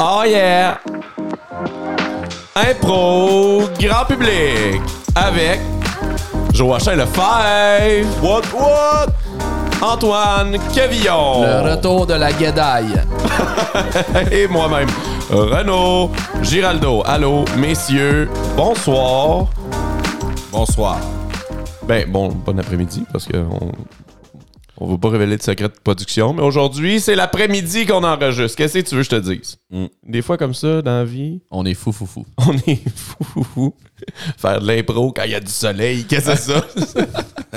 Oh yeah! Impro grand public avec Joachim Lefebvre, What, what? Antoine Cavillon Le retour de la guédaille. et moi-même, Renaud Giraldo. Allô, messieurs, bonsoir. Bonsoir. Ben, bon, bon après-midi parce que on, veut pas révéler de secret de production, mais aujourd'hui, c'est l'après-midi qu'on enregistre. Qu'est-ce que tu veux que je te dise? Mm. Des fois comme ça, dans la vie, On est fou, fou, fou. on est fou, fou, fou. Faire de l'impro quand il y a du soleil, qu'est-ce que c'est ça?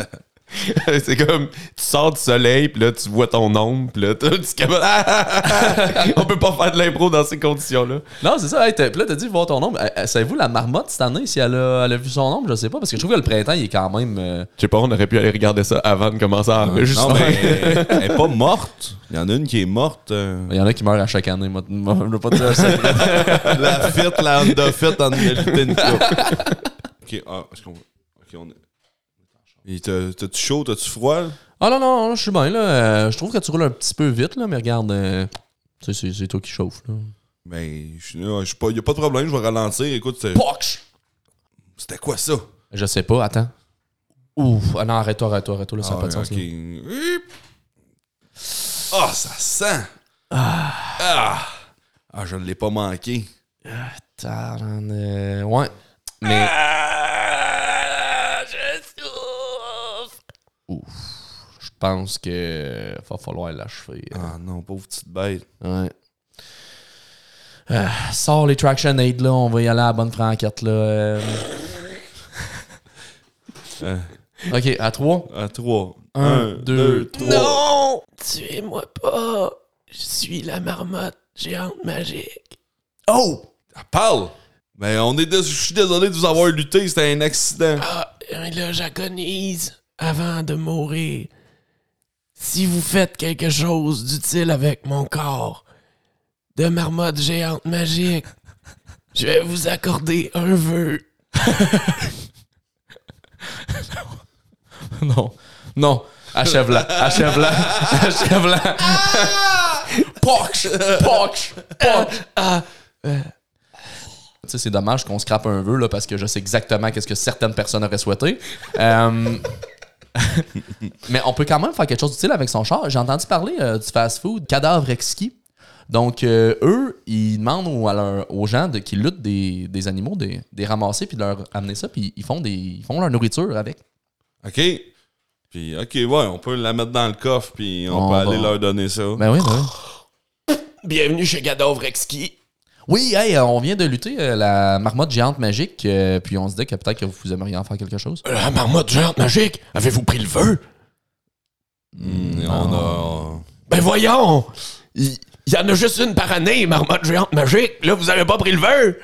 c'est comme, tu sors du soleil, puis là, tu vois ton ombre, puis là, tu capotes. Ah. On peut pas faire de l'impro dans ces conditions-là. Non, c'est ça. Hey, puis là, t'as dit voir ton nombre. Euh, euh, Savez-vous la marmotte cette année, si elle a, elle a vu son nombre? Je sais pas. Parce que je trouve que le printemps, il est quand même. euh, Je sais pas, on aurait pu aller regarder ça avant de commencer à Non, mais elle est pas morte. Il y en a une qui est morte. euh. Il y en a qui meurent à chaque année. Moi, moi, je veux pas te dire ça. la fit, la Honda en une coupe. ok, ah, est-ce qu'on. Ok, on est. T'as-tu chaud, t'as-tu froid? Ah non, non, je suis bien. là. Euh, je trouve que tu roules un petit peu vite, là, mais regarde. euh, tu sais, c'est- toi qui chauffe. Là. Ben, je suis là, je suis pas. Y a pas de problème, je vais ralentir. Écoute, c'est- Poch! c'était quoi ça? Je sais pas, attends. Ouf, ah non, arrête-toi, arrête-toi, arrête-toi, là, ça n'a Ah, pas de sens. ok. là. Ah, ça sent! Ah! Ah, je ne l'ai pas manqué. Tabarn, euh, ouais. Mais. Ouf. Je pense que va falloir l'achever. Ah non, pauvre petite bête. Ouais. Euh, sors les traction aid là, on va y aller à la bonne franquette là. euh. Euh, Ok, à 3. à trois. Un, deux, trois. Non! Tuez-moi pas! Je suis la marmotte géante magique. Oh! Ah, parle! Mais on est dés- je suis désolé de vous avoir lutté, c'était un accident. Ah, là, j'agonise avant de mourir. Si vous faites quelque chose d'utile avec mon corps de marmotte géante magique, je vais vous accorder un vœu. Non. Non. Achève-la. Achève-la. Achève-la. Poch! Poch! Poch! Ah, Tu sais, c'est dommage qu'on scrape un vœu là, parce que je sais exactement qu'est-ce que certaines personnes auraient souhaité. Euh, Mais on peut quand même faire quelque chose d'utile avec son char. J'ai entendu parler euh, du fast-food Cadavre Exquis. Donc, euh, eux, ils demandent aux, à leur- aux gens de, qui luttent des, des animaux de de les ramasser puis de leur amener ça, puis ils font, des, ils font leur nourriture avec. OK? Puis, OK, ouais, on peut la mettre dans le coffre, puis on, On peut va- aller leur donner ça. Ben oui, ben oui. bienvenue chez Cadavre Exquis. Oui, hey, euh, on vient de lutter euh, la marmotte géante magique, euh, puis on se dit que peut-être que vous aimeriez en faire quelque chose. La marmotte géante magique, avez-vous pris le vœu? Hmm, on a. Ben voyons! Il il y en a juste une par année, marmotte géante magique. Là, vous avez pas pris le vœu?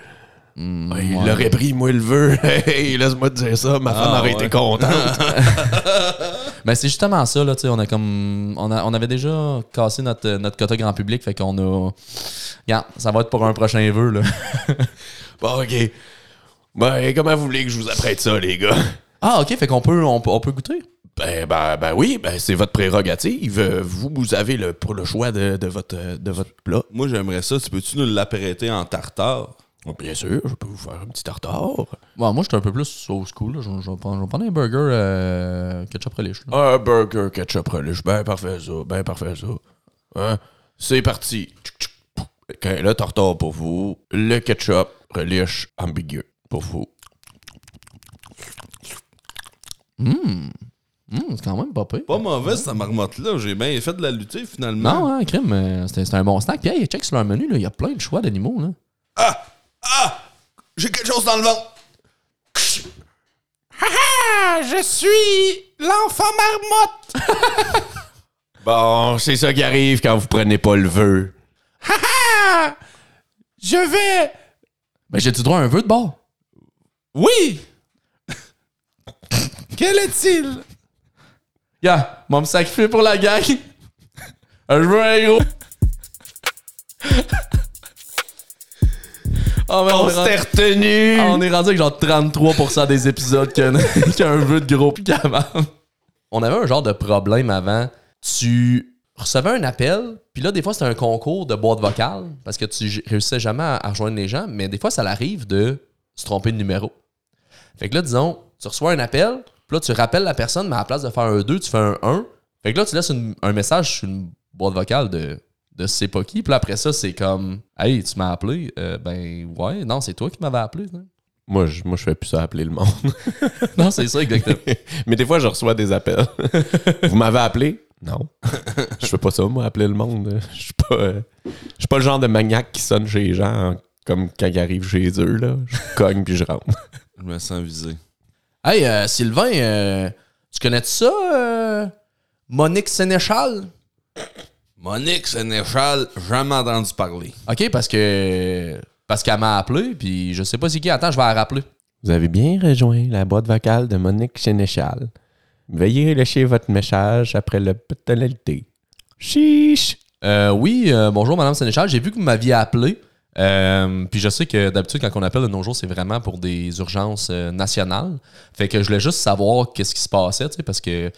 Ben, il ouais. l'aurait pris, moi, le vœu. Hey, laisse-moi te dire ça. Ma femme Ah, aurait ouais. été contente. Ben c'est justement ça, là, tu sais, on a comme. On, a- on avait déjà cassé notre, notre quota grand public, fait qu'on a. Regarde, ça va être pour un prochain vœu, là. bon, OK. Ben, comment vous voulez que je vous apprête ça, les gars? Ah, ok, fait qu'on peut, on, peut- on peut goûter. Ben, ben, ben oui, ben, c'est votre prérogative. Vous, vous avez le, pour le choix de, de votre, de votre plat. Moi, j'aimerais ça. Tu peux-tu nous l'apprêter en tartare? Oh, bien sûr, je peux vous faire un petit tartare. Bon, moi, j'étais un peu plus old school, là. Je, je vais prendre, un burger euh, ketchup relish, là. Un burger ketchup relish. Ben parfait ça, ben parfait ça. Hein? C'est parti. Tchouk, tchouk, pouf. Ok, le tartare pour vous. Le ketchup relish ambigu pour vous. Hum, c'est quand même pas pire. Pas mauvais, cette marmotte-là. J'ai bien fait de la lutter, finalement. Non, hein, crème, euh, c'était c'était un bon snack. Puis, hey, check sur leur menu, là, il y a plein de choix d'animaux, là. Ah! Ah! J'ai quelque chose dans le ventre! Ah, je suis l'enfant marmotte. bon, c'est ça qui arrive quand vous prenez pas le vœu. Ah, je vais. Ben, j'ai-tu droit à un vœu de bord? Oui. Quel est-il? Yeah, moi me sacrifier pour la gang. je veux un gros. Oh, mais On on, s'était retenu. Ah, on est rendu avec genre 33% des épisodes qui ont qui ont un vœu de gros pis capable. On avait un genre de problème avant. Tu recevais un appel, puis là, des fois, c'était un concours de boîte vocale, parce que tu réussissais jamais à, à rejoindre les gens, mais des fois, ça l'arrive de se tromper de numéro. Fait que là, disons, tu reçois un appel, puis là, tu rappelles la personne, mais à la place de faire un 2, tu fais un 1. Fait que là, tu laisses une- un message sur une boîte vocale de, de c'est pas qui, puis là, après ça, c'est comme Hey, tu m'as appelé? Euh, ben, ouais, non, c'est toi qui m'avais appelé. non? Moi, je, moi, je fais plus ça appeler le monde. non, c'est ça, exactement. Mais des fois, je reçois des appels. Vous m'avez appelé? Non. Je fais pas ça, moi, appeler le monde. Je suis pas, euh, je suis pas le genre de maniaque qui sonne chez les gens hein, comme quand ils arrivent chez eux. Là. Je cogne puis je rentre. Je me sens visé. Hey, euh, Sylvain, euh, tu connais ça, euh, Monique Sénéchal? Monique Sénéchal, jamais entendu parler. OK, parce que. Parce qu'elle m'a appelé, puis je sais pas c'est qui. Attends, je vais la rappeler. Vous avez bien rejoint la boîte vocale de Monique Sénéchal. Veuillez lâcher votre message après la tonalité. Chiche! Euh, oui, euh, bonjour, Madame Sénéchal. J'ai vu que vous m'aviez appelé. Euh, puis je sais que d'habitude, quand on appelle de nos jours, c'est vraiment pour des urgences euh, nationales. Fait que je voulais juste savoir qu'est-ce qui se passait, tu sais, parce que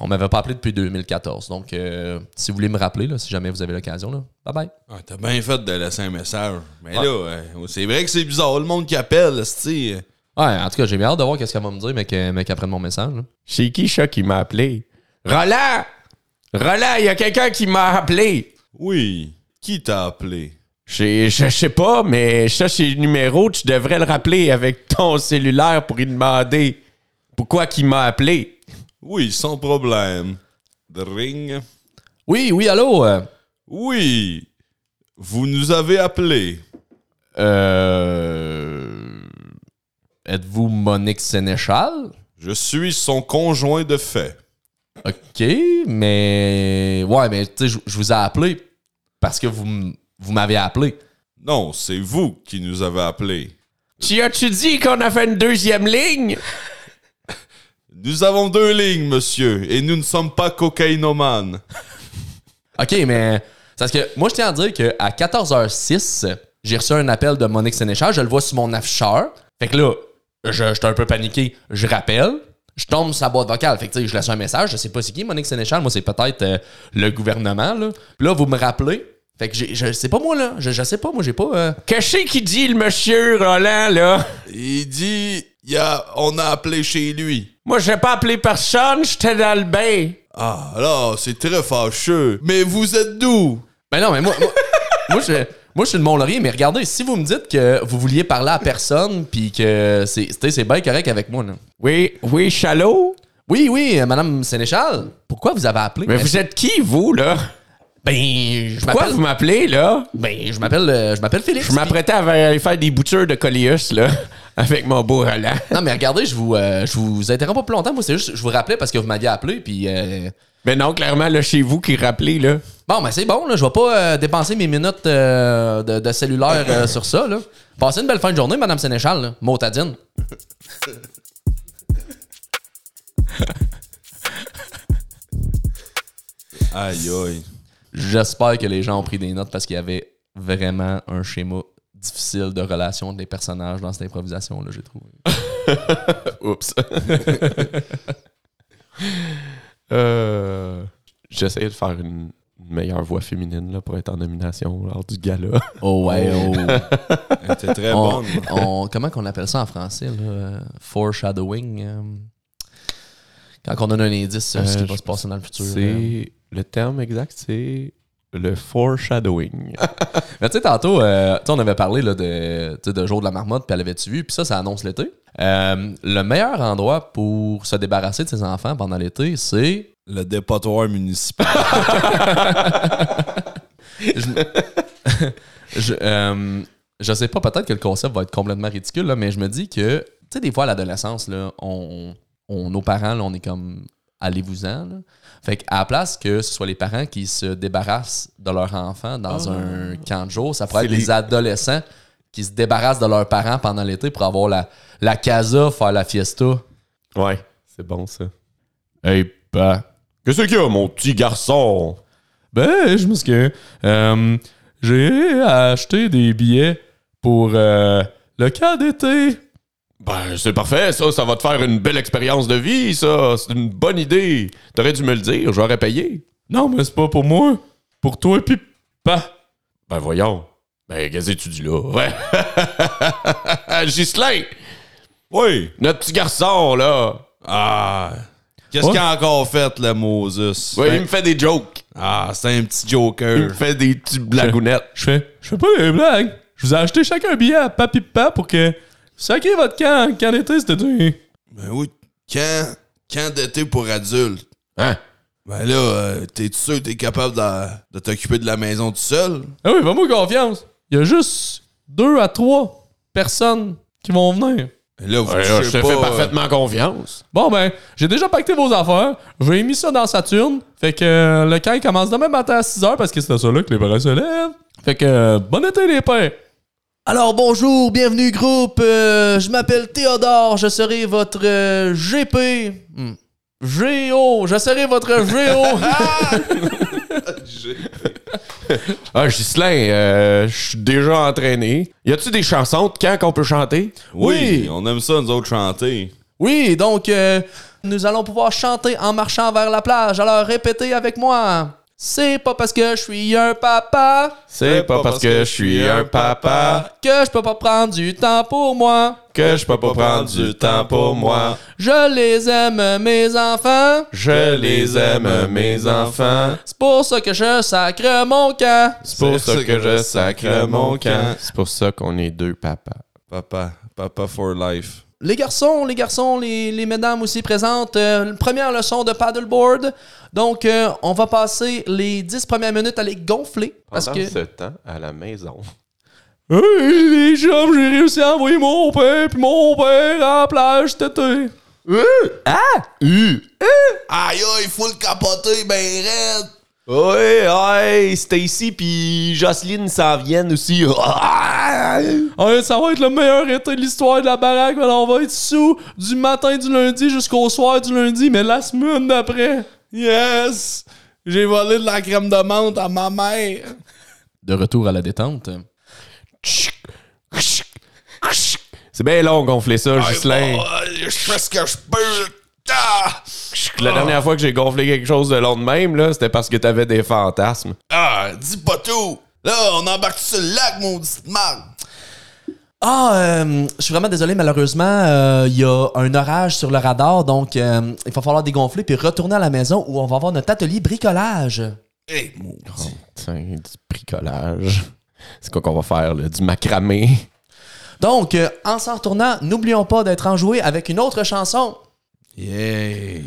on m'avait pas appelé depuis 2014. Donc, euh, si vous voulez me rappeler, là, si jamais vous avez l'occasion, là, bye bye. Ah, T'as bien fait de laisser un message. Mais là, euh, c'est vrai que c'est bizarre. Le monde qui appelle, c'est. Ouais, en tout cas, j'ai bien hâte de voir qu'est-ce qu'elle va me dire, mais que- mais qu'elle prenne mon message. là. C'est qui ça qui m'a appelé? Roland! Roland, il y a quelqu'un qui m'a appelé! Oui. Qui t'a appelé? Je, je sais pas, mais ça, c'est le numéro. Tu devrais le rappeler avec ton cellulaire pour lui demander pourquoi qu'il m'a appelé. Oui, sans problème. The ring. Oui, oui, allô? euh, Oui. Vous nous avez appelé. Euh. Êtes-vous Monique Sénéchal? Je suis son conjoint de fait. OK, mais. Ouais, mais tu sais, je vous ai appelé parce que vous, m- vous m'avez appelé. Non, c'est vous qui nous avez appelé. Tu as-tu dit qu'on avait une deuxième ligne? Nous avons deux lignes, monsieur, et nous ne sommes pas cocaïnomanes. OK, mais. c'est Parce que moi, je tiens à dire qu'à 14h06, j'ai reçu un appel de Monique Sénéchal. Je le vois sur mon afficheur. Fait que là, je- j'étais un peu paniqué. Je rappelle. Je tombe sur sa boîte vocale. Fait que tu sais, je laisse un message. Je sais pas c'est qui, Monique Sénéchal. Moi, c'est peut-être euh, le gouvernement. Là. Puis là, vous me rappelez. Fait que j'ai- je sais pas moi, là. Je, je sais pas. Moi, j'ai pas. euh, Qu'est-ce qu'il dit, le monsieur Roland, là? Il dit, y a, on a appelé chez lui. Moi, j'ai pas appelé personne, j'étais dans le bain. Ah, là, c'est très fâcheux. Mais vous êtes d'où? Ben non, mais moi, moi, moi, je, moi, je suis de Mont-Laurier, mais regardez, si vous me dites que vous vouliez parler à personne, puis que c'est, tu sais, c'est bien correct avec moi, là. Oui, oui, Chalot? Oui, oui, euh, Madame Sénéchal, pourquoi vous avez appelé? Mais vous êtes qui, vous, là? Ben, je m'appelle... vous m'appelez, là? Ben, je m'appelle, euh, je m'appelle Félix. Je m'apprêtais à aller faire des boutures de Coléus, là, avec mon beau Roland. Non, mais regardez, je vous, euh, je vous interromps pas plus longtemps. Moi, c'est juste, je vous rappelais parce que vous m'aviez appelé, puis... euh, Mais non, clairement, là, chez vous qui rappelez, là. Bon, ben c'est bon, là. Je vais pas euh, dépenser mes minutes euh, de, de cellulaire euh, sur ça, là. Passez une belle fin de journée, Madame Sénéchal, là. Motadine. Aïe, aïe. J'espère que les gens ont pris des notes parce qu'il y avait vraiment un schéma difficile de relation des personnages dans cette improvisation-là, j'ai trouvé. Oups. euh, J'essayais de faire une meilleure voix féminine là, pour être en nomination lors du gala. Oh ouais, oh. Elle était très on, bonne. on- comment qu'on appelle ça en français, là? Euh, Foreshadowing. euh, quand on donne un indice, euh, ce qui va se passer dans le futur. euh. C'est le terme exact, c'est le foreshadowing. Mais tu sais, tantôt, euh, on avait parlé là, de, de jour de la marmotte, puis elle avait-tu vu, puis ça, ça annonce l'été. Euh, le meilleur endroit pour se débarrasser de ses enfants pendant l'été, c'est. Le dépotoir municipal. je, euh, je sais pas, peut-être que le concept va être complètement ridicule, là, mais je me dis que, tu sais, des fois à l'adolescence, là, on, on- nos parents, là, on est comme allez-vous-en. Fait qu'à la place que ce soit les parents qui se débarrassent de leur enfant dans un camp de jour, ça pourrait être les les- adolescents qui se débarrassent de leurs parents pendant l'été pour avoir la, la casa, faire la fiesta. ouais, c'est bon ça. Hey, bah. Qu'est-ce qu'il y a, mon petit garçon? Ben, je m'excuse. Euh, j'ai acheté des billets pour euh, le camp d'été. Ben, c'est parfait, ça. Ça va te faire une belle expérience de vie, ça. C'est une bonne idée. T'aurais dû me le dire, j'aurais payé. Non, mais c'est pas pour moi. Pour toi, puis pas. Ben voyons. Ben, qu'est-ce que tu dis là? Ouais. Ghislain! Oui. Notre petit garçon, là. Ah. Qu'est-ce Ouais. qu'il a encore fait, le Moses? Ouais, il me fait des jokes. Ah, c'est un petit Il joker. me fait des petites blagounettes. Je fais, je fais pas des blagues. Je vous ai acheté chacun un billet à papi pa pour que sacrez votre camp, camp d'été cet été. Ben oui. Quand, quand d'été pour adultes? Hein? Ben là, euh, t'es sûr que t'es capable de, de t'occuper de la maison tout seul? Ah oui, fais-moi confiance. Il y a juste deux à trois personnes qui vont venir. Ben là, vous Ouais, je te pas, fais euh, parfaitement confiance. Bon, ben, j'ai déjà pacté vos affaires. J'ai mis ça dans Saturne. Fait que euh, le camp il commence demain matin à 6h parce que c'est à ça là que les parents se lèvent. Fait que euh, bon été, les pères. Alors bonjour, bienvenue groupe. Euh, je m'appelle Théodore, je serai votre euh, GP. Hmm. Géo, je serai votre Géo. Ah, Ghislain, euh, je suis déjà entraîné. Y a-tu des chansons de quand qu'on peut chanter? Oui, Oui. on aime ça, nous autres, chanter. oui, donc euh, nous allons pouvoir chanter en marchant vers la plage. Alors répétez avec moi. C'est pas parce que je suis un papa C'est pas parce que je suis un papa que je peux pas prendre du temps pour moi. que je peux pas prendre du temps pour moi. Je les aime, mes enfants. Je les aime, mes enfants. C'est pour ça que je sacre mon camp. C'est pour ça que je sacre mon camp. C'est pour ça qu'on est deux papas. Papa, papa for life. Les garçons, les garçons, les, les mesdames aussi présentes, euh, première leçon de paddleboard. Donc, euh, on va passer les 10 premières minutes à les gonfler. Parce Pendant que. ce temps, à la maison. Hey, les chums, j'ai réussi à envoyer mon père puis mon père à la plage cet été. Aïe, aïe, il faut le capoter, ben raide. Ouais, ouais, Stacy puis Jocelyne s'en viennent aussi. Ouais, ça va être le meilleur été de l'histoire de la baraque. Alors, on va être sous du matin du lundi jusqu'au soir du lundi, mais la semaine d'après. Yes! J'ai volé de la crème de menthe à ma mère. De retour à la détente. C'est bien long gonfler ça, Ghislain. je fais ce que je peux. Ah! La dernière fois que j'ai gonflé quelque chose de long de même, là, c'était parce que t'avais des fantasmes. Ah, dis pas tout. Là, on embarque sur le lac, maudite marde. Ah, euh, je suis vraiment désolé, malheureusement, euh, il y a un orage sur le radar, donc euh, il va falloir dégonfler puis retourner à la maison où on va avoir notre atelier bricolage. Hey, maudit. Tiens, du bricolage. C'est quoi qu'on va faire, là? Du macramé? Donc, euh, en s'en retournant, n'oublions pas d'être enjoué avec une autre chanson. Yeah.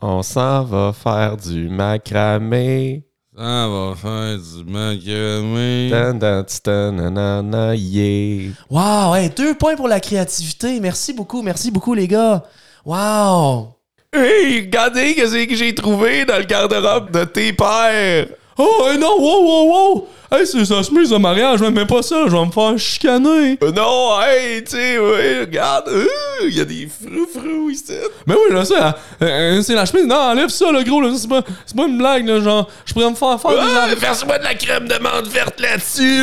On s'en va faire du macramé. Ça va faire du macramé. Tan, tan, ti, tan, nanana, yeah. Wow, hey, deux points pour la créativité. Merci beaucoup, merci beaucoup, les gars. Wow. Hey, regardez qu'est-ce que j'ai trouvé dans le garde-robe de tes pères. Oh, non, wow, wow, wow! Hey, c'est sa chemise de mariage, mais pas ça, je vais me faire chicaner. Euh, non, hey, tu sais, ouais, regarde, euh, il y a des frou-frou ici. Mais oui, je sais, hein. Euh, c'est la chemise. Non, enlève ça, le gros, là. C'est pas, c'est pas une blague, là. Genre, je pourrais me faire faire des Ah, enlèves- Verse-moi de la crème de menthe verte là-dessus.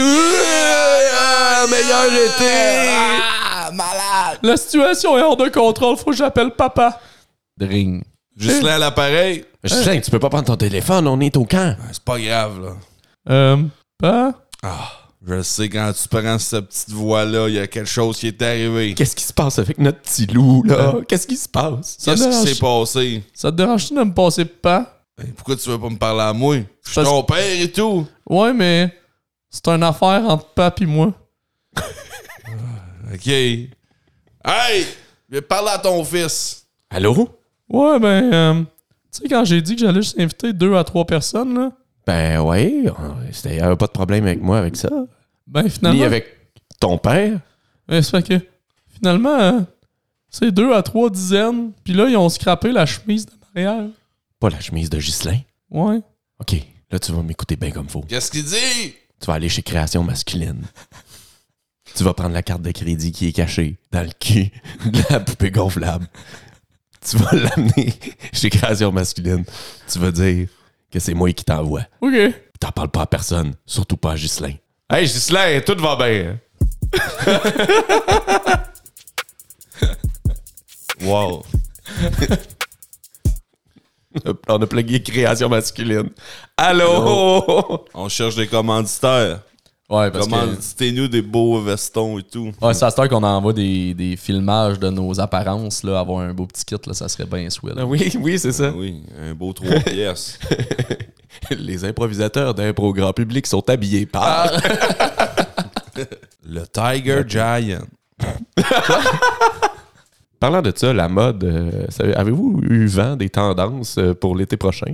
Ah, meilleur été. Ah, malade. La situation est hors de contrôle, faut que j'appelle papa. Dring. Juste là à l'appareil. Sais, tu peux pas prendre ton téléphone, on est au camp. C'est pas grave, là. Euh, pas? Ah, je sais, quand tu prends cette petite voix-là, il y a quelque chose qui est arrivé. Qu'est-ce qui se passe avec notre petit loup, là? Qu'est-ce qui se passe? Ça Qu'est-ce qui s'est passé? Ça te dérange-tu de me passer pas? Ben, pourquoi tu veux pas me parler à moi? Je suis Parce- ton père et tout. Ouais, mais c'est une affaire entre papa et moi. OK. Hey! Viens parler à ton fils. Allô? Ouais, ben, euh, tu sais, quand j'ai dit que j'allais juste inviter deux à trois personnes, là, Ben ouais, c'était y avait pas de problème avec moi avec ça. ben finalement. Ni avec ton père. Ben, ça fait que, finalement, euh, c'est deux à trois dizaines, puis là, ils ont scrappé la chemise de mariage. Pas la chemise de Ghislain. Ouais. OK, là, tu vas m'écouter bien comme faut. Qu'est-ce qu'il dit? Tu vas aller chez Création Masculine. tu vas prendre la carte de crédit qui est cachée dans le cul de la poupée gonflable. Tu vas l'amener chez Création Masculine. Tu vas dire que c'est moi qui t'envoie. OK. T'en parles pas à personne, surtout pas à Ghislain. Hey Ghislain, tout va bien. Wow. On a plugué création masculine. Allô? On cherche des commanditaires. Ouais, parce que. Commanditez-nous des beaux vestons et tout. Ouais, c'est à cette heure qu'on envoie des, des filmages de nos apparences, là, avoir un beau petit kit, là, ça serait bien sweet. Ah Oui, oui, c'est ça. Ah Oui, un beau trois pièces. Les improvisateurs d'impro grand public sont habillés par. Le Tiger Giant. Parlant de ça, la mode, euh, avez-vous eu vent des tendances euh, pour l'été prochain?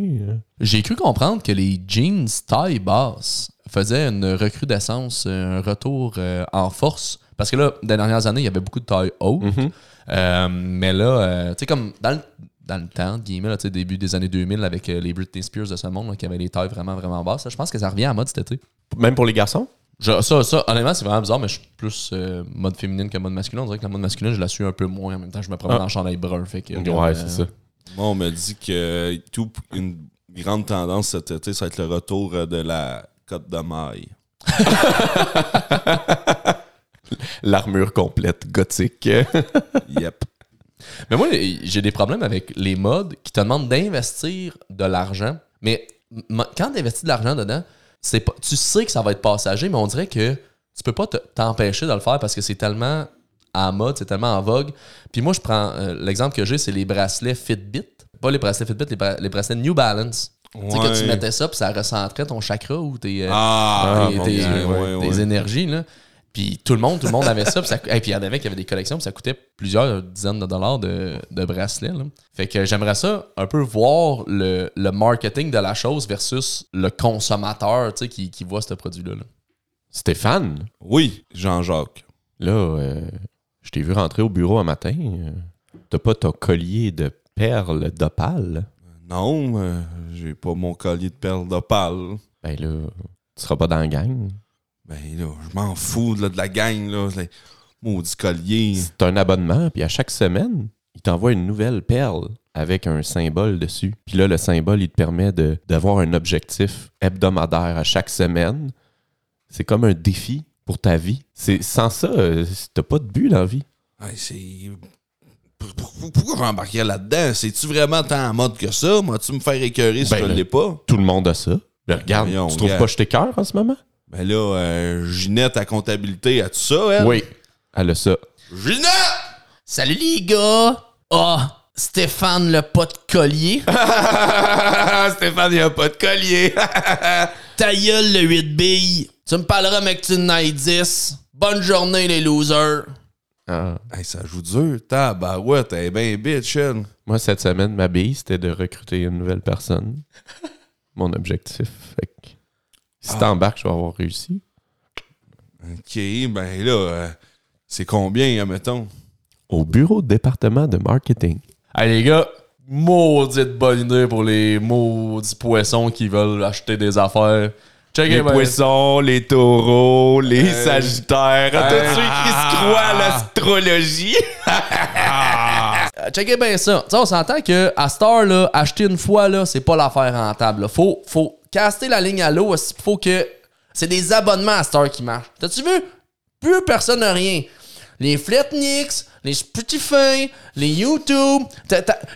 J'ai cru comprendre que les jeans taille basse faisaient une recrudescence, un retour euh, en force. Parce que là, dans les dernières années, il y avait beaucoup de taille haute. Euh, mais là, euh, tu sais, comme dans le, dans le temps, entre guillemets, là, tu sais, début des années 2000, avec euh, les Britney Spears de ce monde, là, qui avaient les tailles vraiment, vraiment basses, je pense que ça revient à mode cet été. Même pour les garçons? Je- ça, ça, honnêtement, c'est vraiment bizarre, mais je suis plus euh, mode féminine que mode masculin. On dirait que la mode masculine, je la suis un peu moins. En même temps, je me promène Ah. dans le chandail brun. Fait que, Ouais, euh, c'est ça. Moi, on me dit que tout, une grande tendance cet été, ça va être le retour de la de maille. L'armure complète gothique. Yep. Mais moi, j'ai des problèmes avec les modes qui te demandent d'investir de l'argent. Mais quand tu investis de l'argent dedans, c'est pas, tu sais que ça va être passager, mais on dirait que tu peux pas te- t'empêcher de le faire parce que c'est tellement à mode, c'est tellement en vogue. Puis moi, je prends euh, l'exemple que j'ai, c'est les bracelets Fitbit. Pas les bracelets Fitbit, les, bra- les bracelets New Balance. Tu sais, que tu mettais ça, puis ça recentrait ton chakra ou tes, euh, Ah, tes, mon tes- Dieu, tes ouais, ouais. énergies. Là. Puis tout le monde, tout le monde avait ça. Puis ça- et puis il y en avait qui avaient des collections, puis ça coûtait plusieurs dizaines de dollars de, de bracelets. là. Fait que j'aimerais ça un peu voir le, le marketing de la chose versus le consommateur tu sais, qui, qui voit ce produit-là. là. Stéphane, Oui, Jean-Jacques. là, euh, je t'ai vu rentrer au bureau un matin. euh, T'as pas ton collier de perles d'opale? Non, euh, j'ai pas mon collier de perles d'opale. Ben là, tu seras pas dans la gang. Ben là, je m'en fous là, de la gang, là. C'est- Maudit collier. C'est un abonnement, puis à chaque semaine, il t'envoie une nouvelle perle avec un symbole dessus. Puis là, le symbole, il te permet de- d'avoir un objectif hebdomadaire à chaque semaine. C'est comme un défi pour ta vie. C'est Sans ça, euh, t'as pas de but dans la vie. Ouais, c'est. Pour- pour- Pourquoi j'embarquerais là-dedans? C'est-tu vraiment tant en mode que ça? Moi, tu me faire écœurer si Ben, je là- l'ai pas? Tout le monde a ça. Ben, regarde, voyons, tu trouves pas jeter cœur en ce moment? Ben là, euh, Ginette à comptabilité, as-tu ça, elle? Oui, elle a ça. Ginette! Salut les gars! Ah, Stéphane le pas de collier. Stéphane, il a pas de collier. Ta gueule le 8 billes. Tu me parleras mec tu n'ailles 10. Bonne journée les losers. Ah. Hey, ça joue dur. Tabarouette, elle est bien bitch. Moi, cette semaine, ma bille, c'était de recruter une nouvelle personne. Mon objectif. Fait que si t'embarques, je vais avoir réussi. OK, ben là, euh, c'est combien, mettons? Au bureau de département de marketing. Hey les gars, maudite bonne idée pour les maudits poissons qui veulent acheter des affaires. Check Les poissons, les taureaux, les sagittaires, tous ceux qui se croient à l'astrologie? Euh, Checkez bien ça. Tu sais, on s'entend que à Star, là, acheter une fois, là, c'est pas l'affaire rentable. là. Faut, faut caster la ligne à l'eau. Il faut que. C'est des abonnements à Star qui marchent. T'as-tu vu? Plus personne n'a rien. Les Flatnix, les Spotify, les YouTube,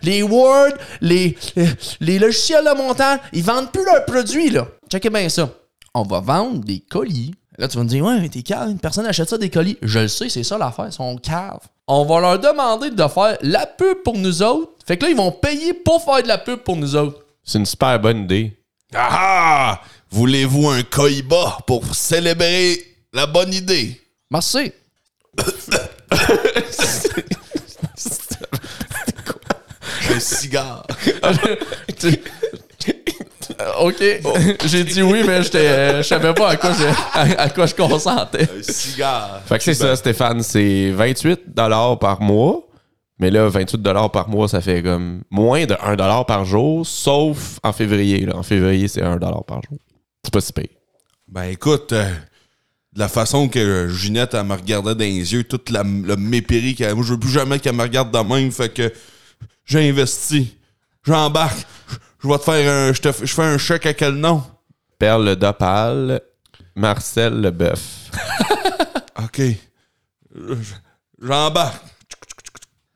les Word, les, euh, les logiciels de montage, ils vendent plus leurs produits, là. Checkez bien ça. On va vendre des colis. Là, tu vas me dire, ouais, mais t'es cave, une personne achète ça des colis. Je le sais, c'est ça l'affaire, ils sont caves. On va leur demander de faire la pub pour nous autres. Fait que là, ils vont payer pour faire de la pub pour nous autres. C'est une super bonne idée. Ah! Voulez-vous un coïba pour célébrer la bonne idée? Merci. Un cigare. OK. J'ai dit oui, mais j'étais, euh, je savais pas à quoi je, à, à quoi je consentais. Un cigare. Fait que c'est ça, Stéphane, c'est 28 par mois. Mais là, 28 par mois, ça fait comme moins de 1 par jour, sauf en février. là. En février, c'est 1 par jour. C'est pas si pire. Ben écoute, euh, de la façon que Ginette, elle me regardait dans les yeux, toute la, le mépris qu'elle... Moi, je veux plus jamais qu'elle me regarde de même, fait que j'ai investi. J'embarque. Je vais te faire un... Je te f- je fais un chèque à quel nom? Perle d'Opale, Marcel Leboeuf. OK. Je- J'embarque.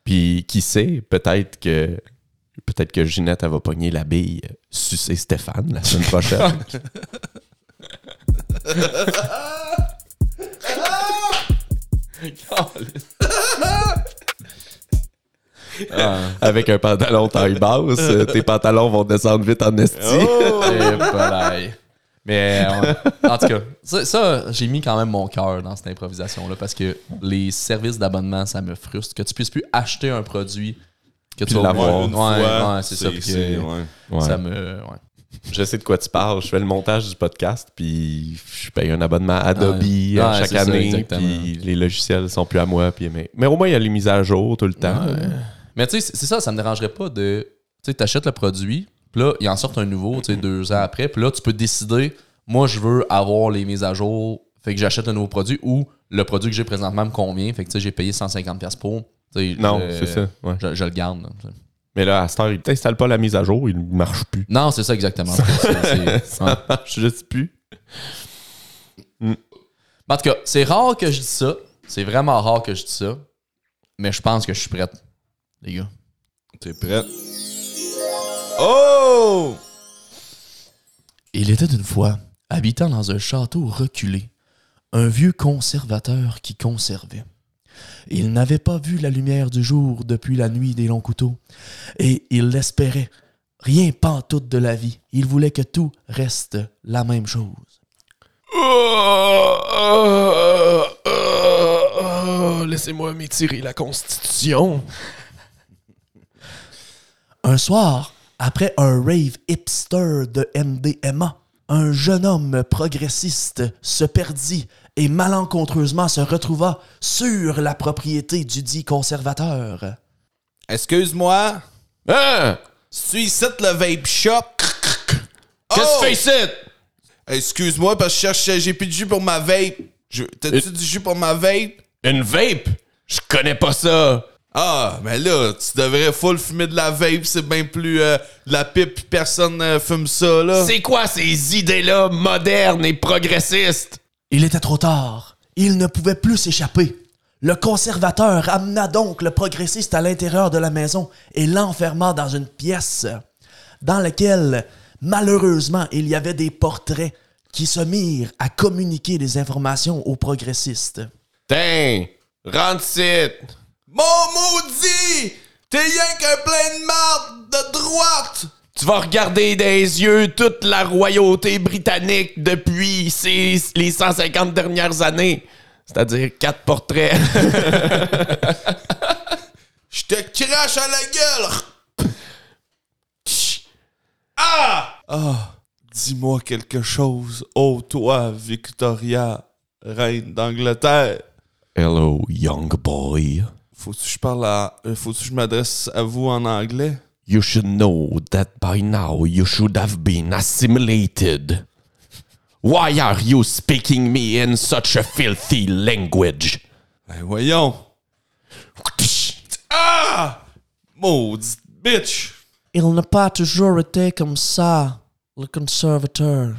Puis qui sait, peut-être que peut-être que Ginette, elle va pogner la bille, sucer Stéphane la semaine prochaine. Avec un pantalon taille basse, euh, tes pantalons vont descendre vite en esti. Eh, balaye. Mais ouais. en tout cas, ça, ça, j'ai mis quand même mon cœur dans cette improvisation-là parce que les services d'abonnement, ça me frustre. Que tu puisses plus acheter un produit que tu Puis vas l'avoir voir. une Ouais, fois, ouais, c'est ça. que ouais. Ouais. Ça me. Ouais. Je sais de quoi tu parles. Je fais le montage du podcast, puis je paye un abonnement Adobe Ouais. euh, Ouais, chaque ça, année, puis les logiciels sont plus à moi. Puis mais, mais au moins, il y a les mises à jour tout le temps. Mais tu sais, c'est ça, ça me dérangerait pas de. Tu sais, t'achètes le produit, puis là, il en sort un nouveau, tu sais, deux ans après, puis là, tu peux décider, moi, je veux avoir les mises à jour, fait que j'achète un nouveau produit, ou le produit que j'ai présentement me convient, fait que tu sais, j'ai payé 150$ pour. Non, c'est ça. ouais. Je, je le garde. là. Mais là, à cette heure, il t'installe pas la mise à jour, il marche plus. Non, c'est ça exactement. Ça ouais. marche juste plus. Mais En tout cas, c'est rare que je dis ça. C'est vraiment rare que je dis ça. Mais je pense que je suis prête, les gars. T'es prêt? Oh! Il était une fois, habitant dans un château reculé, un vieux conservateur qui conservait. Il n'avait pas vu la lumière du jour depuis la nuit des longs couteaux, et il l'espérait. Rien pantoute de la vie. Il voulait que tout reste la même chose. Laissez-moi m'étirer la constitution. Un soir, après un rave hipster de MDMA, un jeune homme progressiste se perdit et malencontreusement se retrouva sur la propriété du dit conservateur. Excuse-moi, Hein? suis ici le vape shop? Qu'est-ce Oh! que tu fais ici? Excuse-moi, parce que je cherche, j'ai plus de jus pour ma vape. Je- T'as-tu du jus pour ma vape? Une vape? Je connais pas ça. Ah, mais là, tu devrais full fumer de la vape, c'est bien plus euh, de la pipe, personne euh, fume ça, là. C'est quoi ces idées-là modernes et progressistes? Il était trop tard. Il ne pouvait plus s'échapper. Le conservateur amena donc le progressiste à l'intérieur de la maison et l'enferma dans une pièce dans laquelle, malheureusement, il y avait des portraits qui se mirent à communiquer des informations aux progressistes. Tiens, rentre. Mon maudit! T'es rien qu'un plein de marde de droite! Tu vas regarder des yeux toute la royauté britannique depuis ces- les 150 dernières années. C'est-à-dire quatre portraits. Je te crache à la gueule! Ah! Ah! Dis-moi quelque chose, ô toi, Victoria, reine d'Angleterre. Hello, young boy. Faut-tu que je parle à. euh, Faut-tu que je m'adresse à vous en anglais? You should know that by now you should have been assimilated. Why are you speaking me in such a filthy language? Ben voyons. Ah! Maudite bitch! Il n'a pas toujours été comme ça, le conservateur.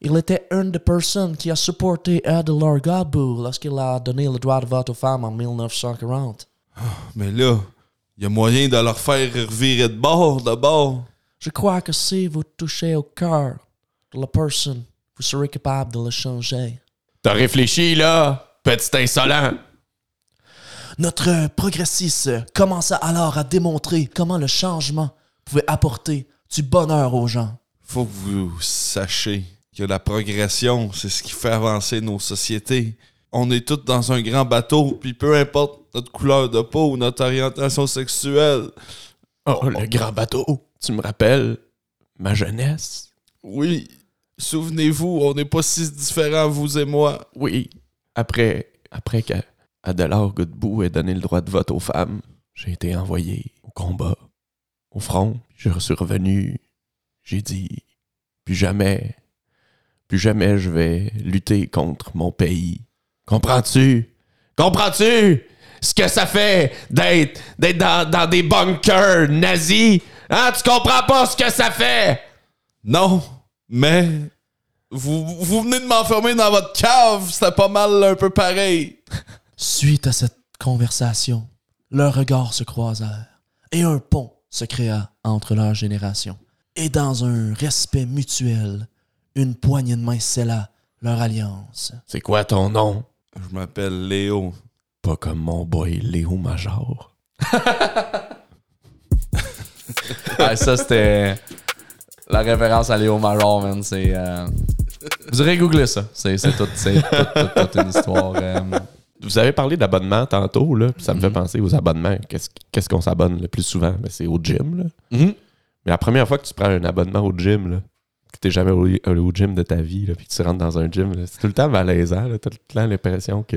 Il était une des personnes qui a supporté Adelaide Godbout lorsqu'il a donné le droit de vote aux femmes en 1940. Mais là, y a moyen de leur faire revirer de bord, de bord. Je crois que si vous touchez au cœur de la personne, vous serez capable de le changer. T'as réfléchi, là, petit insolent? Notre progressiste commença alors à démontrer comment le changement pouvait apporter du bonheur aux gens. Faut que vous sachiez que la progression, c'est ce qui fait avancer nos sociétés. On est tous dans un grand bateau, puis peu importe notre couleur de peau ou notre orientation sexuelle. Oh, le grand bateau. Tu me rappelles ma jeunesse? Oui, souvenez-vous, on n'est pas si différents, vous et moi. Oui. Après, après qu'Adelard Godbout ait donné le droit de vote aux femmes, j'ai été envoyé au combat, au front. Je suis revenu. J'ai dit, plus jamais, plus jamais je vais lutter contre mon pays. Comprends-tu? Comprends-tu? Ce que ça fait d'être, d'être dans, dans des bunkers nazis? Hein? Tu comprends pas ce que ça fait? Non, mais vous, vous venez de m'enfermer dans votre cave, c'était pas mal un peu pareil. Suite à cette conversation, leurs regards se croisèrent et un pont se créa entre leurs générations. Et dans un respect mutuel, une poignée de main scella leur alliance. C'est quoi ton nom? Je m'appelle Léo. Pas comme mon boy Léo Major. Ah, ça, c'était la référence à Léo Major, man. C'est. euh, Vous aurez googlé ça. C'est c'est tout, c'est toute, une histoire. euh, Vous avez parlé d'abonnement tantôt, là, puis ça me fait Mhm. penser aux abonnements. Qu'est-ce qu'est-ce qu'on s'abonne le plus souvent? Ben, c'est au gym. Là. Mhm. Mais la première fois que tu prends un abonnement au gym, là, que t'es jamais allé allé au gym de ta vie, là, puis que tu rentres dans un gym, c'est tout le temps malaisant. T'as tout le temps l'impression que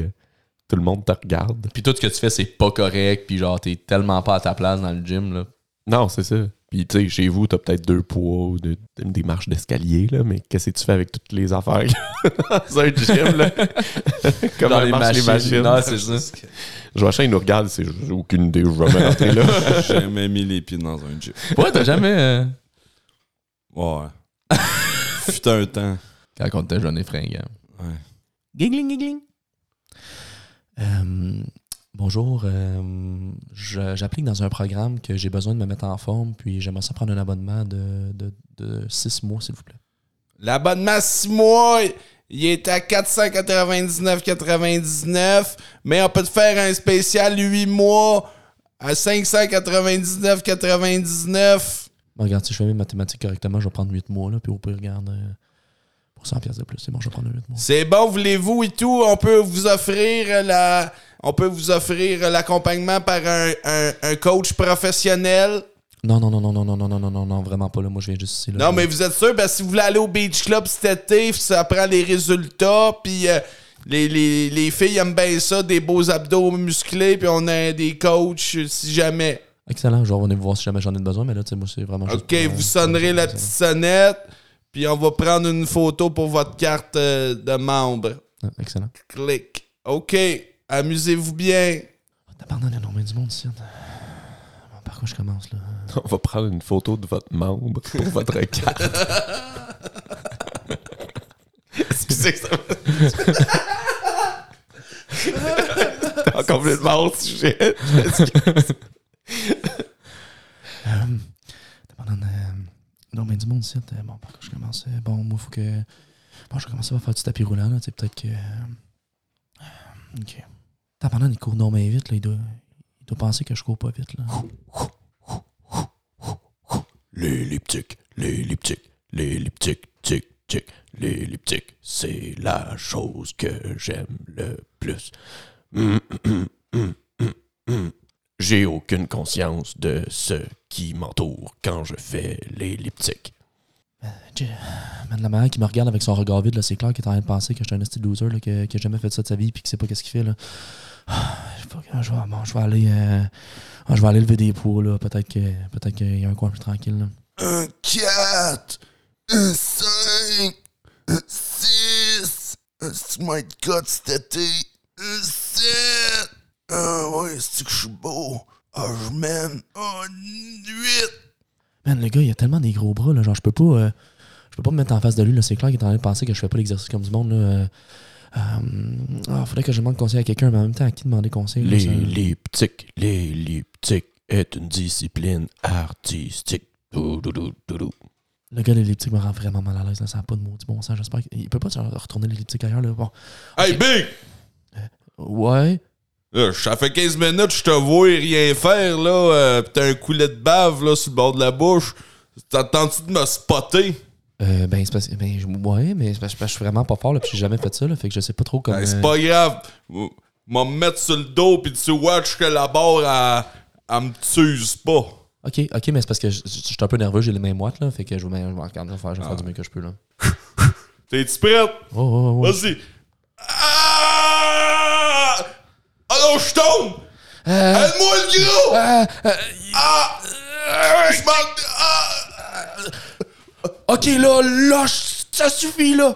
tout le monde te regarde. Puis tout ce que tu fais, c'est pas correct. Puis genre, t'es tellement pas à ta place dans le gym, là. Non, c'est ça. Puis, tu sais, chez vous, t'as peut-être deux poids ou de- des marches d'escalier, là, mais qu'est-ce que tu fais avec toutes les affaires dans un gym, là? Comment Dans les machines. Non, c'est ça. Joachim, il nous regarde, c'est aucune idée où je vais me rentrer là. J'ai jamais mis les pieds dans un gym. Ouais, t'as jamais. euh, Ouais. Fut un temps. Quand on était jeune et fringant. Ouais. Gigling, gigling. Euh, bonjour, euh, je- j'applique dans un programme que j'ai besoin de me mettre en forme, puis j'aimerais ça prendre un abonnement de, de, de six mois, s'il vous plaît. L'abonnement 6 mois, il est à 499,99, mais on peut te faire un spécial 8 mois à 599,99. Bon, regarde, si je fais mes mathématiques correctement, je vais prendre 8 mois, là, puis au pire, regarde, euh, pour 100 pièces de plus, c'est bon, je vais prendre 8 mois. C'est bon, voulez-vous et tout, on peut vous offrir la on peut vous offrir l'accompagnement par un, un- un coach professionnel? Non, non, non, non, non, non, non, non, non, non, non, vraiment pas, là, moi, je viens juste ici, là. Non, mais vous êtes sûr, ben, si vous voulez aller au Beach Club cet été, ça prend les résultats, puis euh, les, les- les filles aiment bien ça, des beaux abdos musclés, puis on a des coachs si jamais. Excellent, je vais revenir vous voir si jamais j'en ai besoin, mais là, tu sais, moi, c'est vraiment juste OK, pour, vous sonnerez la petite sonnette, puis on va prendre une photo pour votre carte euh, de membre. Ah, excellent. Clic. OK, amusez-vous bien. Tabarnak, il y a énormément du monde ici. Bon, Par quoi je commence, là? On va prendre une photo de votre membre pour votre carte. Excusez ça. T'es complètement hors sujet. Tabarnak, euh, énormément du monde ici. euh, Bon, par quoi je commence? Euh, Bon, moi, faut que... Bon, je commencer à faire du tapis roulant, là, tu sais, peut-être que... euh, OK. Tabarnak, il court énormément vite, là, il doit... Il doit penser que je cours pas vite, là. L'elliptique, l'elliptique, l'elliptique, tic, tic, l'elliptique, c'est la chose que j'aime le plus. Hum, hum, hum, hum, hum. J'ai aucune conscience de ce qui m'entoure quand je fais l'elliptique. J'ai- Man, la manière qui me regarde avec son regard vide, là, c'est clair qu'il est en train de penser que je suis un esti de loser, là, que- qui a jamais fait ça de sa vie puis qui sait pas qu'est-ce qu'il fait, là. Ah, je vais, bon, je vais aller... euh, ah, je vais aller lever des poids, là. Peut-être que peut-être qu'il y a un coin plus tranquille, là. Un 4, un 5, un 6, un Smite Cut cet été, un 7. Ah ouais, c'est que je suis beau? Ah, je m'aime. Ah, 8. Man, le gars, il a tellement des gros bras, là. Genre, je peux pas. euh, je peux pas me mettre en face de lui, là. C'est clair qu'il est en train de penser que je fais pas l'exercice comme du monde, là. Euh, euh, ah, faudrait que je demande conseil à quelqu'un, mais en même temps, à qui demander conseil? là, ça- L'elliptique, l'elliptique est une discipline artistique. Dou, dou, dou, dou, dou. Le gars de l'elliptique me rend vraiment mal à l'aise, là. Ça n'a pas de maudit bon sens. J'espère qu'il peut pas genre, retourner l'elliptique ailleurs, là. Bon. Hey, Big! Ouais. Là, ça fait 15 minutes, je te vois rien faire, là. euh, pis t'as un coulet de bave, là, sur le bord de la bouche. T'attends-tu de me spotter? Euh, ben, c'est parce que. Ben, je- ouais, mais c'est parce que je suis vraiment pas fort, là. Puis j'ai jamais fait ça, là. Fait que je sais pas trop comment. Ben, c'est pas grave. M'a me mettre sur le dos, pis tu watch que la barre, elle, elle me tuse pas. Ok, ok, mais c'est parce que je je- je suis un peu nerveux, j'ai les mains moites, là. Fait que je vais je vais regarder, je vais faire, je vais faire du mieux que je peux, là. T'es-tu prête? Oh, oh, oh. Vas-y. Ah! Ah non, je tombe! Aide-moi le gros! Ah! Je manque de... Ah! Ok, là, là, ça suffit, là.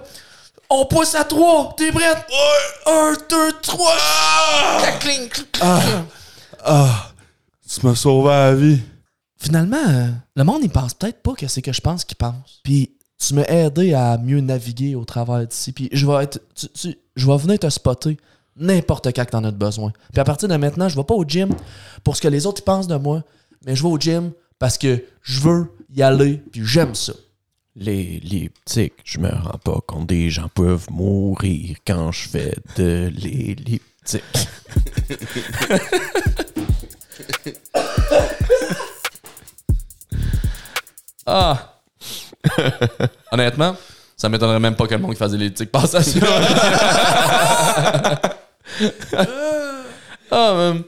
On pousse à trois. T'es prête? Ouais! Un, deux, trois. Ah! Cling, cling, Ah! Tu m'as sauvé la vie. Finalement, euh, le monde, il pense peut-être pas que c'est que je pense qu'il pense. Puis tu m'as aidé à mieux naviguer au travers d'ici. Puis je vais être. tu- tu- je vais venir te spotter n'importe quand que t'en as besoin. Puis à partir de maintenant, je vais pas au gym pour ce que les autres pensent de moi, mais je vais au gym parce que je veux y aller, puis j'aime ça. Les, tics, je me rends pas compte des gens peuvent mourir quand je fais de l'elliptique. Ah! Honnêtement, ça m'étonnerait même pas que le monde qui faisait les tics passe à ça. ah, man.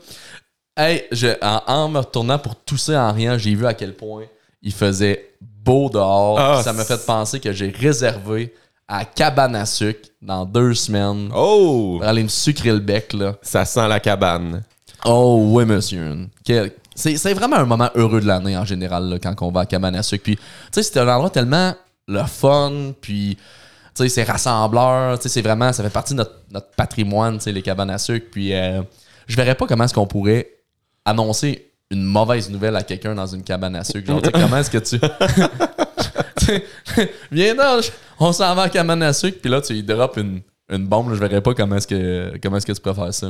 Hey, je- en, en me retournant pour tousser en rien, j'ai vu à quel point il faisait beau dehors. Ah, ça m'a fait penser que j'ai réservé à cabane à sucre dans deux semaines Oh! pour aller me sucrer le bec, là. Ça sent la cabane. Oh oui, monsieur. Quel- C'est vraiment un moment heureux de l'année en général là, quand on va à cabane à sucre. Puis, tu sais, c'est un endroit tellement le fun, puis, sais, c'est rassembleur. Tu sais, c'est vraiment, ça fait partie de notre, patrimoine, tu sais, les cabanes à sucre. Puis, euh, je verrais pas comment est-ce qu'on pourrait annoncer une mauvaise nouvelle à quelqu'un dans une cabane à sucre. Genre, comment est-ce que tu. Viens donc, on s'en va à cabane à sucre, puis là, tu y une, une bombe. là, je verrais pas comment est-ce que, comment est-ce que tu ça.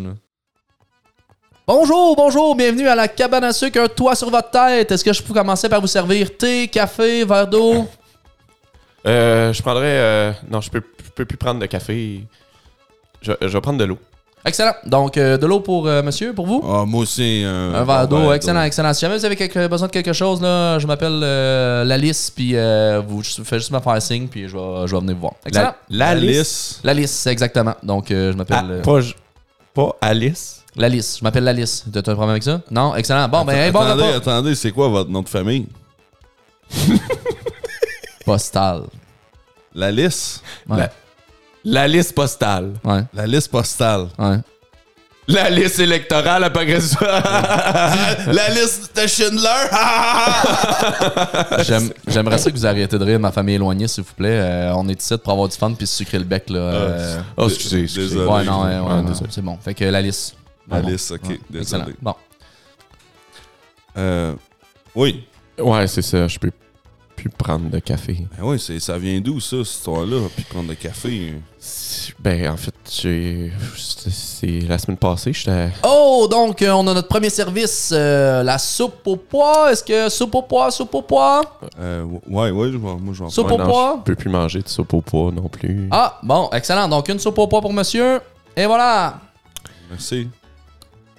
Bonjour, bonjour, bienvenue à la cabane à sucre, un toit sur votre tête. Est-ce que je peux commencer par vous servir thé, café, verre d'eau? Euh, je prendrais. euh, non, je peux, je peux plus prendre de café. Je, je vais prendre de l'eau. Excellent. Donc, euh, de l'eau pour euh, monsieur, pour vous? Ah, moi aussi. Un, Un verre d'eau, excellent, excellent. Si jamais vous avez quelque- besoin de quelque chose, là, je m'appelle euh, Lalice, puis euh, vous juste- faites juste me faire signe, puis je vais, je vais venir vous voir. Excellent. La, la. Alice. Lalice, exactement. Donc, euh, je m'appelle Ah, euh, pas, j- pas Alice? Lalice. Je m'appelle Lalice. Tu as un problème avec ça? Non? Excellent. Bon, ben, hey, bon attendez, repas. attendez, c'est quoi votre nom de famille? Postal. L'Alice? Ouais. La, la liste postale. Ouais. La liste postale. Ouais. La liste électorale après ça. la liste de Schindler? J'aime- J'aimerais ça que vous arrêtiez de rire, ma famille éloignée, s'il vous plaît. Euh, on est ici pour avoir du fun puis se sucrer le bec. Là, euh. oh, excusez, excusez. Désolé. ouais, non, ouais, ouais, Ah, c'est bon. Fait que la liste. La Bon, liste, ok, ouais, désolé. Excellent. Bon. Euh, oui. Ouais, c'est ça. Je peux plus prendre de café. Ben oui, c'est- ça vient d'où, ça, cette histoire-là? Puis prendre de café? Ben, en fait. C'est la semaine passée, j'étais. Oh, donc, euh, on a notre premier service, euh, la soupe au pois. Est-ce que soupe au pois, soupe au pois? Euh, ouais, ouais, je vais- moi, je vais en Soupe prendre. au non, pois? Je peux plus manger de soupe au pois non plus. Ah, bon, excellent. Donc, une soupe au pois pour monsieur. Et voilà. Merci.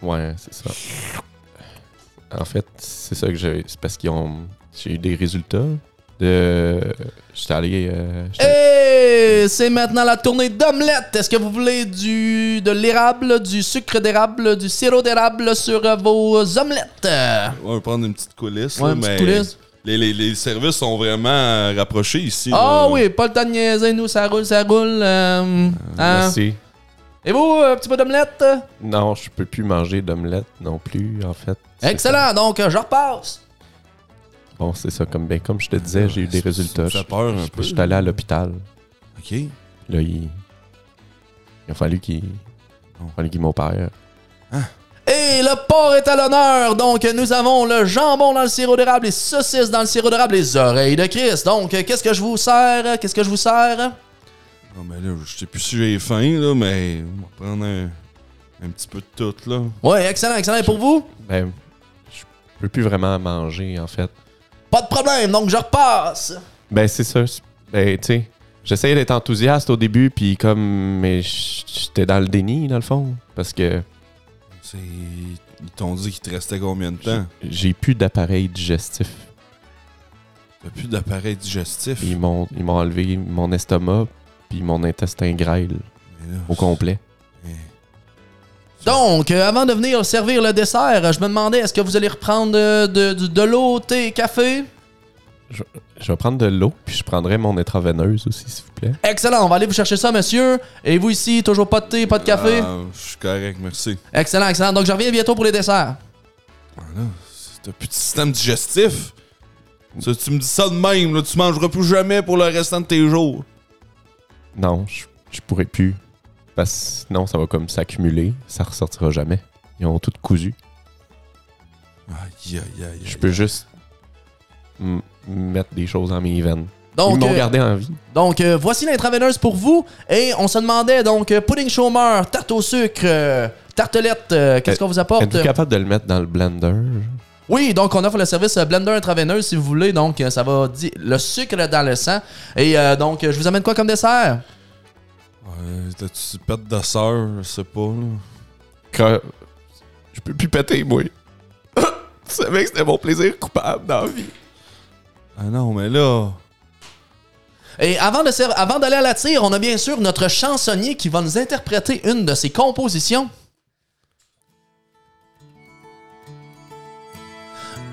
Ouais, c'est ça. En fait, c'est ça que j'ai. C'est parce qu'ils ont. J'ai eu des résultats. De. J'étais allé. euh, j'étais allé- Et c'est maintenant la tournée d'omelette. Est-ce que vous voulez du de l'érable, du sucre d'érable, du sirop d'érable sur euh, vos omelettes? On va prendre une petite coulisse. Ouais, là, une petite mais coulisse. Les, les, les services sont vraiment euh, rapprochés ici. Ah là. oui, pas le temps de niaiser, nous, ça roule, ça roule. euh, hein? Merci. Et vous, un petit peu d'omelette? Non, je peux plus manger d'omelette non plus, en fait. Excellent, donc je repasse. Bon, c'est ça. Comme, ben, comme je te disais, j'ai eu des résultats. ça Je- peur un je- peu. J'étais allé à l'hôpital. OK. Là, il. Il a fallu qu'il. Il a fallu qu'il m'opère. Et le porc est à l'honneur. Donc, nous avons le jambon dans le sirop d'érable, les saucisses dans le sirop d'érable, les oreilles de Christ. Donc, qu'est-ce que je vous sers? Qu'est-ce que je vous sers? Non, mais là, je sais plus si j'ai faim, là, mais on va prendre un, un petit peu de tout, là. Ouais, excellent, excellent. Et pour vous? Ben, je peux plus vraiment manger, en fait. Pas de problème, donc je repasse. Ben, c'est ça. Ben, tu sais, j'essayais d'être enthousiaste au début, puis comme. Mais j'étais dans le déni, dans le fond. Parce que C'est... Ils t'ont dit qu'il te restait combien de temps? j'ai plus d'appareil digestif. T'as plus d'appareil digestif? Ils m'ont ils m'ont enlevé mon estomac, puis mon intestin grêle au complet. Donc, euh, avant de venir servir le dessert, je me demandais, est-ce que vous allez reprendre euh, de, de- de l'eau, thé, café? Je vais prendre de l'eau, puis je prendrai mon intraveineuse aussi, s'il vous plaît. Excellent, on va aller vous chercher ça, monsieur. Et vous ici, toujours pas de thé, pas de café? Ah, je suis correct, merci. Excellent, excellent. Donc, je reviens bientôt pour les desserts. Voilà. T'as plus de système digestif? Ça, tu me dis ça de même, là, tu mangeras plus jamais pour le restant de tes jours. Non, je, je pourrais plus. Parce que sinon, ça va comme s'accumuler. Ça ressortira jamais. Ils ont tout cousu. Aïe, aïe, aïe. Je peux juste mettre des choses dans mes veines. Ils Donc, m'ont euh, gardé en vie. donc euh, voici l'intraveineuse pour vous. Et on se demandait, donc, euh, pudding chômeur, tarte au sucre, euh, tartelette, euh, qu'est-ce qu'on vous apporte? Êtes-vous capable de le mettre dans le blender? Oui, donc on offre le service blender intraveineux si vous voulez. Donc ça va di- le sucre dans le sang. Et donc je vous amène quoi comme dessert? Ouais, T'as-tu pète de sœur? Je sais pas, là. Quand je peux plus péter, moi. tu savais que c'était mon plaisir coupable dans la vie. Ah non, mais là... Et avant de avant d'aller à la tire, on a bien sûr notre chansonnier qui va nous interpréter une de ses compositions.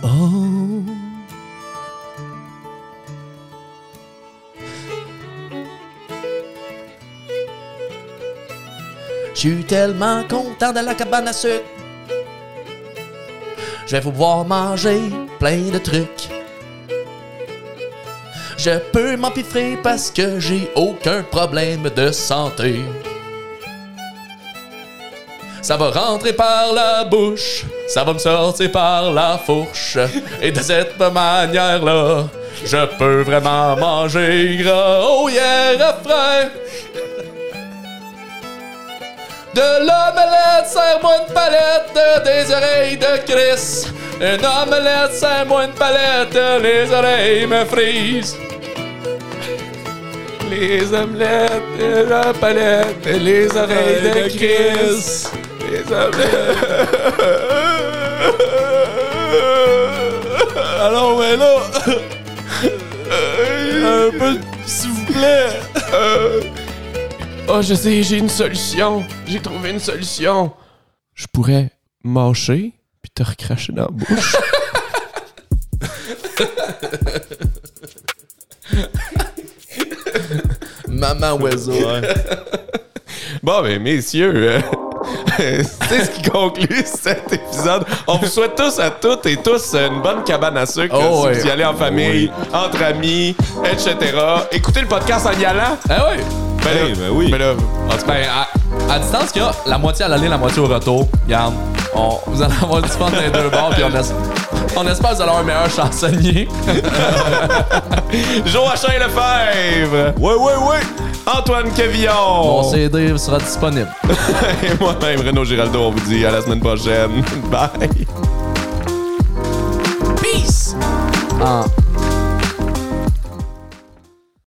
Oh. Suis tellement content de la cabane à sucre. Je vais pouvoir manger plein de trucs. Je peux m'empiffrer parce que j'ai aucun problème de santé. Ça va rentrer par la bouche, ça va me sortir par la fourche. Et de cette manière-là, je peux vraiment manger gras. Oh yeah, refrain! De l'omelette, serre-moi une palette, des oreilles de Chris. Une omelette, serre-moi une palette, les oreilles me frisent. Les omelettes, la palette, les oreilles de Chris. Les omelettes. Alors, mais là... Un peu, s'il vous plaît. Oh, je sais, j'ai une solution. J'ai trouvé une solution. Je pourrais mâcher puis te recracher dans la bouche. Maman oiseau. bon, ben, messieurs, euh, c'est ce qui conclut cet épisode. On vous souhaite tous à toutes et tous une bonne cabane à sucre Oh, si ouais. vous y allez en famille, entre amis, etc. Écoutez le podcast en y allant. Ah oui! Ben, ben oui. ben là, en tout cas, Ben, à, à distance qu'il y a la moitié à l'aller, la moitié au retour. Regarde, on, vous allez avoir du fun dans les deux bords, puis on, es- on espère que vous allez avoir un meilleur chansonnier. Joachim Lefebvre, Ouais, ouais, ouais. Antoine Quevillon. Mon CD sera disponible. Et moi-même, Renaud Giraldo, on vous dit à la semaine prochaine. Bye. Peace! En